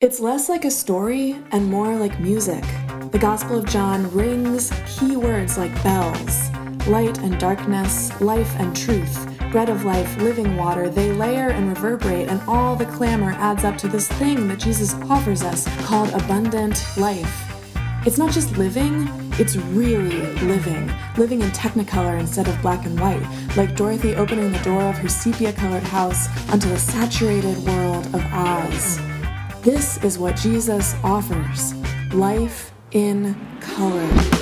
It's less like a story and more like music. The Gospel of John rings key words like bells light and darkness, life and truth, bread of life, living water. They layer and reverberate, and all the clamor adds up to this thing that Jesus offers us called abundant life. It's not just living, it's really living. Living in technicolor instead of black and white, like Dorothy opening the door of her sepia colored house onto the saturated world of Oz. This is what Jesus offers life in color.